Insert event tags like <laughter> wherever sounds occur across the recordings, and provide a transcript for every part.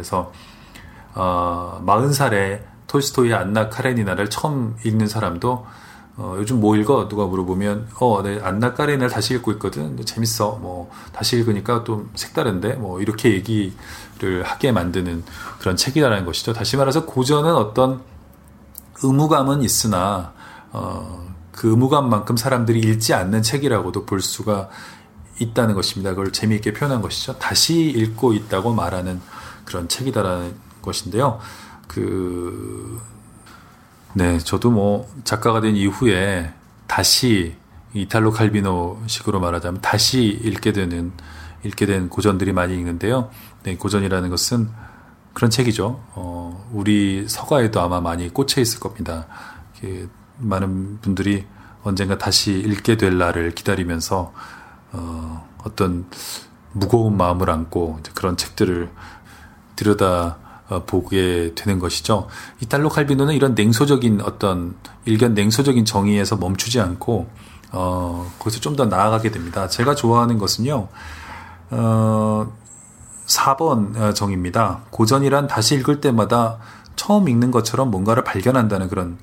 그래서 어, 40살에 톨스토이의 안나 카레니나를 처음 읽는 사람도 어, 요즘 뭐 읽어? 누가 물어보면, 어, 네, 안나 까레니나를 다시 읽고 있거든. 재밌어. 뭐, 다시 읽으니까 좀 색다른데? 뭐, 이렇게 얘기를 하게 만드는 그런 책이라는 것이죠. 다시 말해서 고전은 어떤 의무감은 있으나, 어, 그 의무감만큼 사람들이 읽지 않는 책이라고도 볼 수가 있다는 것입니다. 그걸 재미있게 표현한 것이죠. 다시 읽고 있다고 말하는 그런 책이다라는 것인데요. 그, 네, 저도 뭐 작가가 된 이후에 다시 이탈로 칼비노 식으로 말하자면 다시 읽게 되는, 읽게 된 고전들이 많이 있는데요. 네, 고전이라는 것은 그런 책이죠. 어, 우리 서가에도 아마 많이 꽂혀 있을 겁니다. 많은 분들이 언젠가 다시 읽게 될 날을 기다리면서 어, 어떤 무거운 마음을 안고 그런 책들을 들여다 어, 보게 되는 것이죠. 이탈로 칼비노는 이런 냉소적인 어떤 일견 냉소적인 정의에서 멈추지 않고 어, 거기서 좀 더 나아가게 됩니다. 제가 좋아하는 것은요. 어, 4번 어, 정입니다. 고전이란 다시 읽을 때마다 처음 읽는 것처럼 뭔가를 발견한다는 그런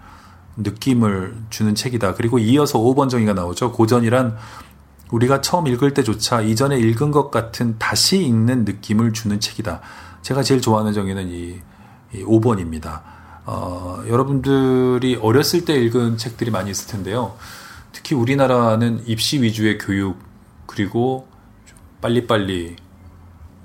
느낌을 주는 책이다. 그리고 이어서 5번 정의가 나오죠. 고전이란 우리가 처음 읽을 때조차 이전에 읽은 것 같은 다시 읽는 느낌을 주는 책이다. 제가 제일 좋아하는 정의는 이, 이 5번입니다. 어, 여러분들이 어렸을 때 읽은 책들이 많이 있을 텐데요. 특히 우리나라는 입시 위주의 교육, 그리고 빨리빨리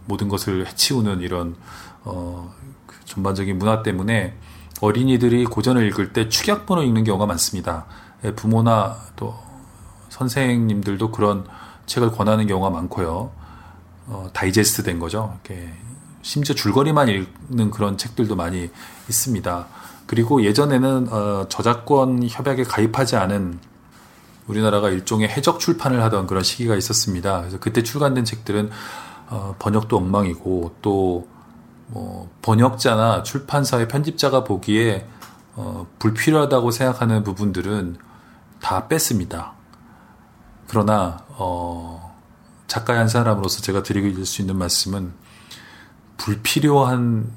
모든 것을 해치우는 이런, 어, 그 전반적인 문화 때문에 어린이들이 고전을 읽을 때 축약본을 읽는 경우가 많습니다. 예, 부모나 또 선생님들도 그런 책을 권하는 경우가 많고요. 어, 다이제스트 된 거죠. 이렇게 심지어 줄거리만 읽는 그런 책들도 많이 있습니다. 그리고 예전에는 어, 저작권 협약에 가입하지 않은 우리나라가 일종의 해적 출판을 하던 그런 시기가 있었습니다. 그래서 그때 출간된 책들은 어, 번역도 엉망이고 또 뭐 번역자나 출판사의 편집자가 보기에 어, 불필요하다고 생각하는 부분들은 다 뺐습니다. 그러나 어, 작가의 한 사람으로서 제가 드리고 수 있는 말씀은 불필요한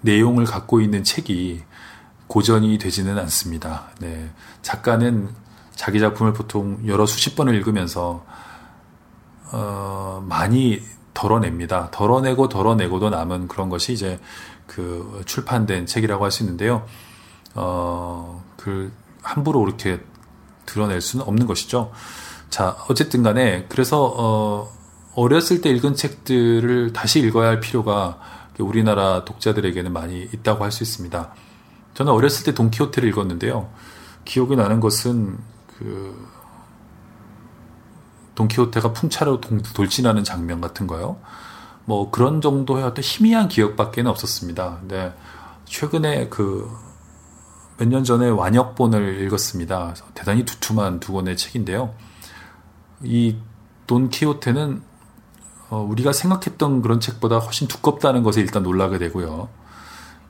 내용을 갖고 있는 책이 고전이 되지는 않습니다. 네. 작가는 자기 작품을 보통 여러 수십 번을 읽으면서 어, 많이 덜어냅니다. 덜어내고 덜어내고도 남은 그런 것이 이제 그 출판된 책이라고 할 수 있는데요. 어, 그 함부로 이렇게 드러낼 수는 없는 것이죠. 자, 어쨌든 간에 그래서 어 어렸을 때 읽은 책들을 다시 읽어야 할 필요가 우리나라 독자들에게는 많이 있다고 할 수 있습니다. 저는 어렸을 때 돈키호테를 읽었는데요. 기억이 나는 것은 그 돈키호테가 풍차로 돌진하는 장면 같은 거요. 뭐 그런 정도의 어떤 희미한 기억밖에 없었습니다. 근데 최근에 그 몇 년 전에 완역본을 읽었습니다. 대단히 두툼한 두 권의 책인데요. 이 돈키호테는 어, 우리가 생각했던 그런 책보다 훨씬 두껍다는 것에 일단 놀라게 되고요.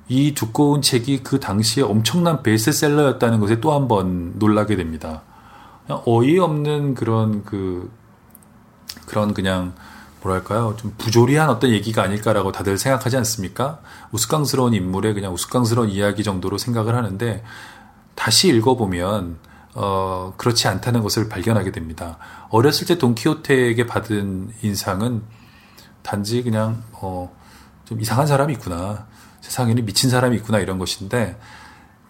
이 두꺼운 책이 그 당시에 엄청난 베스트셀러였다는 것에 또 한 번 놀라게 됩니다. 어이없는 그런 그 그런 그냥 뭐랄까요 좀 부조리한 어떤 얘기가 아닐까라고 다들 생각하지 않습니까? 우스꽝스러운 인물의 그냥 우스꽝스러운 이야기 정도로 생각을 하는데 다시 읽어보면 어, 그렇지 않다는 것을 발견하게 됩니다. 어렸을 때 돈키호테에게 받은 인상은 단지 그냥 어, 좀 이상한 사람이 있구나. 세상에는 미친 사람이 있구나 이런 것인데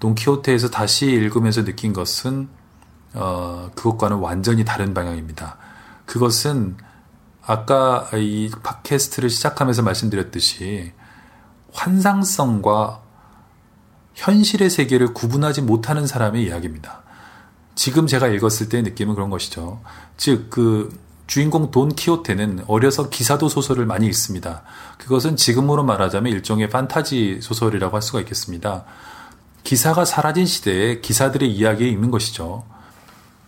돈키호테에서 다시 읽으면서 느낀 것은 어, 그것과는 완전히 다른 방향입니다. 그것은 아까 이 팟캐스트를 시작하면서 말씀드렸듯이 환상성과 현실의 세계를 구분하지 못하는 사람의 이야기입니다. 지금 제가 읽었을 때 느낌은 그런 것이죠. 즉, 그 주인공 돈 키호테는 어려서 기사도 소설을 많이 읽습니다. 그것은 지금으로 말하자면 일종의 판타지 소설이라고 할 수가 있겠습니다. 기사가 사라진 시대에 기사들의 이야기에 읽는 것이죠.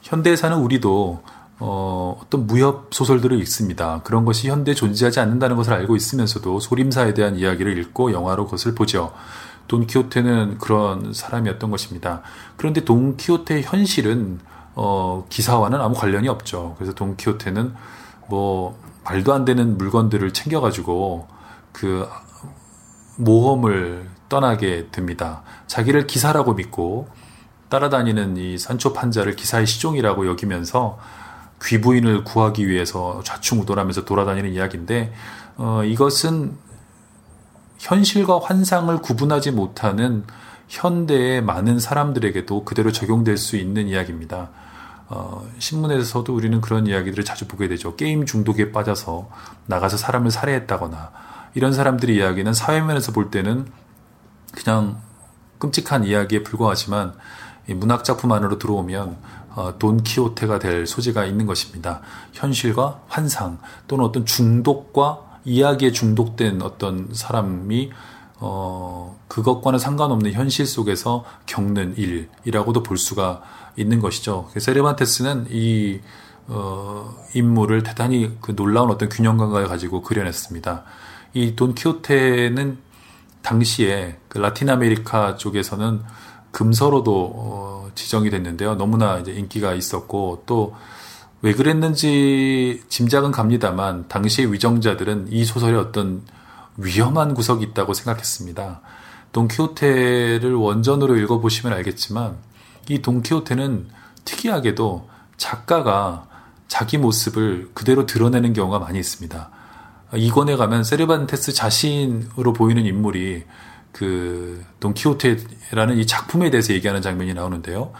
현대에 사는 우리도 어, 어떤 무협 소설들을 읽습니다. 그런 것이 현대에 존재하지 않는다는 것을 알고 있으면서도 소림사에 대한 이야기를 읽고 영화로 그것을 보죠. 돈키호테는 그런 사람이었던 것입니다. 그런데 돈키호테의 현실은 어, 기사와는 아무 관련이 없죠. 그래서 돈키호테는 뭐 말도 안 되는 물건들을 챙겨가지고 그 모험을 떠나게 됩니다. 자기를 기사라고 믿고 따라다니는 이 산초 판자를 기사의 시종이라고 여기면서 귀부인을 구하기 위해서 좌충우돌하면서 돌아다니는 이야기인데 어, 이것은 현실과 환상을 구분하지 못하는 현대의 많은 사람들에게도 그대로 적용될 수 있는 이야기입니다. 어, 신문에서도 우리는 그런 이야기들을 자주 보게 되죠. 게임 중독에 빠져서 나가서 사람을 살해했다거나 이런 사람들의 이야기는 사회면에서 볼 때는 그냥 끔찍한 이야기에 불과하지만 문학 작품 안으로 들어오면 어, 돈키호테가 될 소지가 있는 것입니다. 현실과 환상 또는 어떤 중독과 이야기에 중독된 어떤 사람이 어, 그것과는 상관없는 현실 속에서 겪는 일이라고도 볼 수가 있는 것이죠. 세르반테스는 이 어, 인물을 대단히 그 놀라운 어떤 균형감을 가지고 그려냈습니다. 이 돈키호테는 당시에 그 라틴 아메리카 쪽에서는 금서로도 어, 지정이 됐는데요. 너무나 이제 인기가 있었고 또 왜 그랬는지 짐작은 갑니다만 당시의 위정자들은 이 소설에 어떤 위험한 구석이 있다고 생각했습니다. 돈키호테를 원전으로 읽어보시면 알겠지만 이 돈키호테는 특이하게도 작가가 자기 모습을 그대로 드러내는 경우가 많이 있습니다. 이 권에 가면 세르반테스 자신으로 보이는 인물이 그 돈키호테라는 이 작품에 대해서 얘기하는 장면이 나오는데요.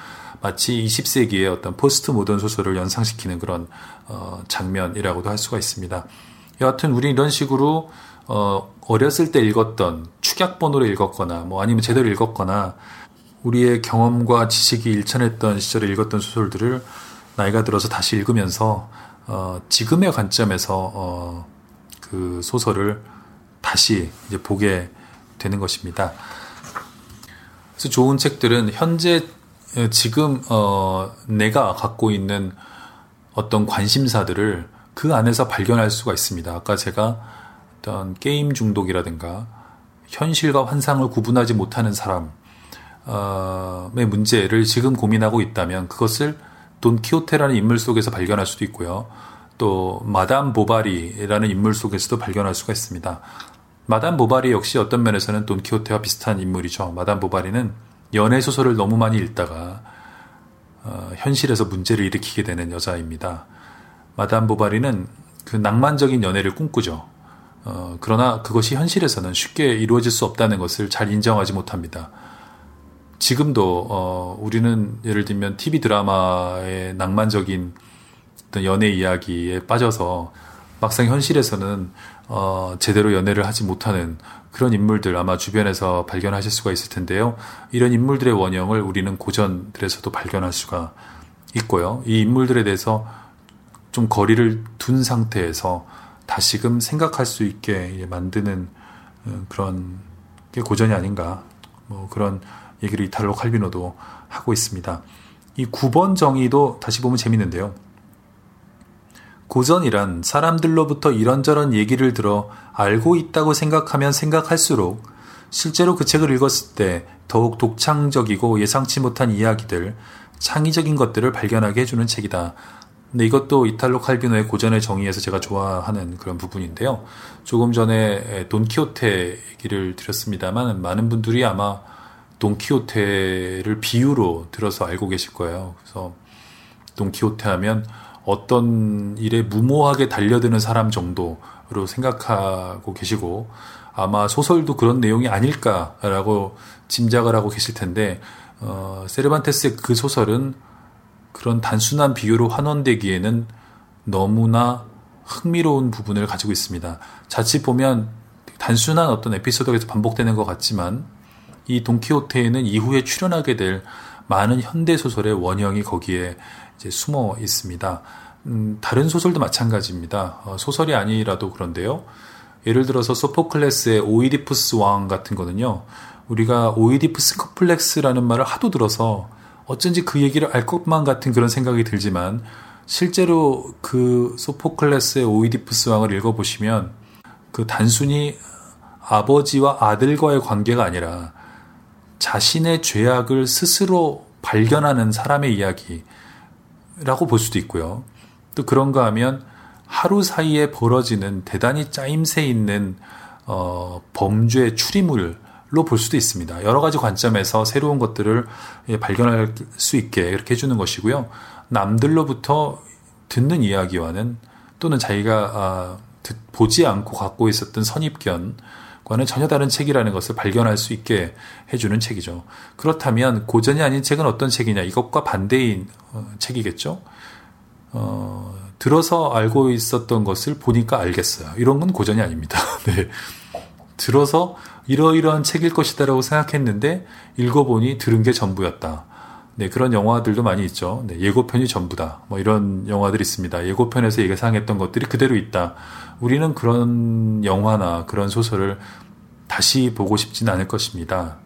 마치 20세기의 어떤 포스트 모던 소설을 연상시키는 그런 어, 장면이라고도 할 수가 있습니다. 여하튼 우리 이런 식으로 어, 어렸을 때 읽었던 축약본으로 읽었거나 뭐 아니면 제대로 읽었거나 우리의 경험과 지식이 일천했던 시절에 읽었던 소설들을 나이가 들어서 다시 읽으면서 어, 지금의 관점에서 어, 그 소설을 다시 이제 보게 되는 것입니다. 그래서 좋은 책들은 현재 어, 지금 어, 내가 갖고 있는 어떤 관심사들을 그 안에서 발견할 수가 있습니다. 아까 제가 어떤 게임 중독이라든가 현실과 환상을 구분하지 못하는 사람의 문제를 지금 고민하고 있다면 그것을 돈키호테라는 인물 속에서 발견할 수도 있고요. 또 마담 보바리라는 인물 속에서도 발견할 수가 있습니다. 마담 보바리 역시 어떤 면에서는 돈키호테와 비슷한 인물이죠. 마담 보바리는 연애 소설을 너무 많이 읽다가 어, 현실에서 문제를 일으키게 되는 여자입니다. 마담 보바리는 그 낭만적인 연애를 꿈꾸죠. 어, 그러나 그것이 현실에서는 쉽게 이루어질 수 없다는 것을 잘 인정하지 못합니다. 지금도 어, 우리는 예를 들면 TV 드라마의 낭만적인 어떤 연애 이야기에 빠져서 막상 현실에서는 어, 제대로 연애를 하지 못하는 그런 인물들 아마 주변에서 발견하실 수가 있을 텐데요. 이런 인물들의 원형을 우리는 고전들에서도 발견할 수가 있고요. 이 인물들에 대해서 좀 거리를 둔 상태에서 다시금 생각할 수 있게 만드는 어, 그런 게 고전이 아닌가. 뭐 그런 얘기를 이탈로 칼비노도 하고 있습니다. 이 9번 정의도 다시 보면 재밌는데요. 고전이란 사람들로부터 이런저런 얘기를 들어 알고 있다고 생각하면 생각할수록 실제로 그 책을 읽었을 때 더욱 독창적이고 예상치 못한 이야기들, 창의적인 것들을 발견하게 해주는 책이다. 근데 이것도 이탈로 칼비노의 고전의 정의에서 제가 좋아하는 그런 부분인데요. 조금 전에 돈키호테 얘기를 드렸습니다만 많은 분들이 아마 돈키호테를 비유로 들어서 알고 계실 거예요. 그래서 돈키호테 하면 어떤 일에 무모하게 달려드는 사람 정도로 생각하고 계시고 아마 소설도 그런 내용이 아닐까라고 짐작을 하고 계실 텐데 어, 세르반테스의 그 소설은 그런 단순한 비유로 환원되기에는 너무나 흥미로운 부분을 가지고 있습니다. 자칫 보면 단순한 어떤 에피소드에서 반복되는 것 같지만 이 돈키호테에는 이후에 출연하게 될 많은 현대 소설의 원형이 거기에 이제 숨어 있습니다. 음, 다른 소설도 마찬가지입니다. 어, 소설이 아니라도 그런데요. 예를 들어서 소포클레스의 오이디푸스 왕 같은 거는요. 우리가 오이디푸스 컴플렉스라는 말을 하도 들어서 어쩐지 그 얘기를 알 것만 같은 그런 생각이 들지만 실제로 그 소포클레스의 오이디푸스 왕을 읽어보시면 그 단순히 아버지와 아들과의 관계가 아니라 자신의 죄악을 스스로 발견하는 사람의 이야기 라고 볼 수도 있고요. 또 그런가 하면 하루 사이에 벌어지는 대단히 짜임새 있는 어, 범죄 추리물로 볼 수도 있습니다. 여러 가지 관점에서 새로운 것들을 예, 발견할 수 있게 이렇게 해주는 것이고요. 남들로부터 듣는 이야기와는 또는 자기가 아, 듣, 보지 않고 갖고 있었던 선입견 과는 전혀 다른 책이라는 것을 발견할 수 있게 해주는 책이죠. 그렇다면 고전이 아닌 책은 어떤 책이냐? 이것과 반대인 어, 책이겠죠. 어, 들어서 알고 있었던 것을 보니까 알겠어요. 이런 건 고전이 아닙니다. <laughs> 네. 들어서 이러이러한 책일 것이다라고 생각했는데 읽어보니 들은 게 전부였다. 네, 그런 영화들도 많이 있죠. 네, 예고편이 전부다. 뭐 이런 영화들이 있습니다. 예고편에서 예상했던 것들이 그대로 있다. 우리는 그런 영화나 그런 소설을 다시 보고 싶진 않을 것입니다.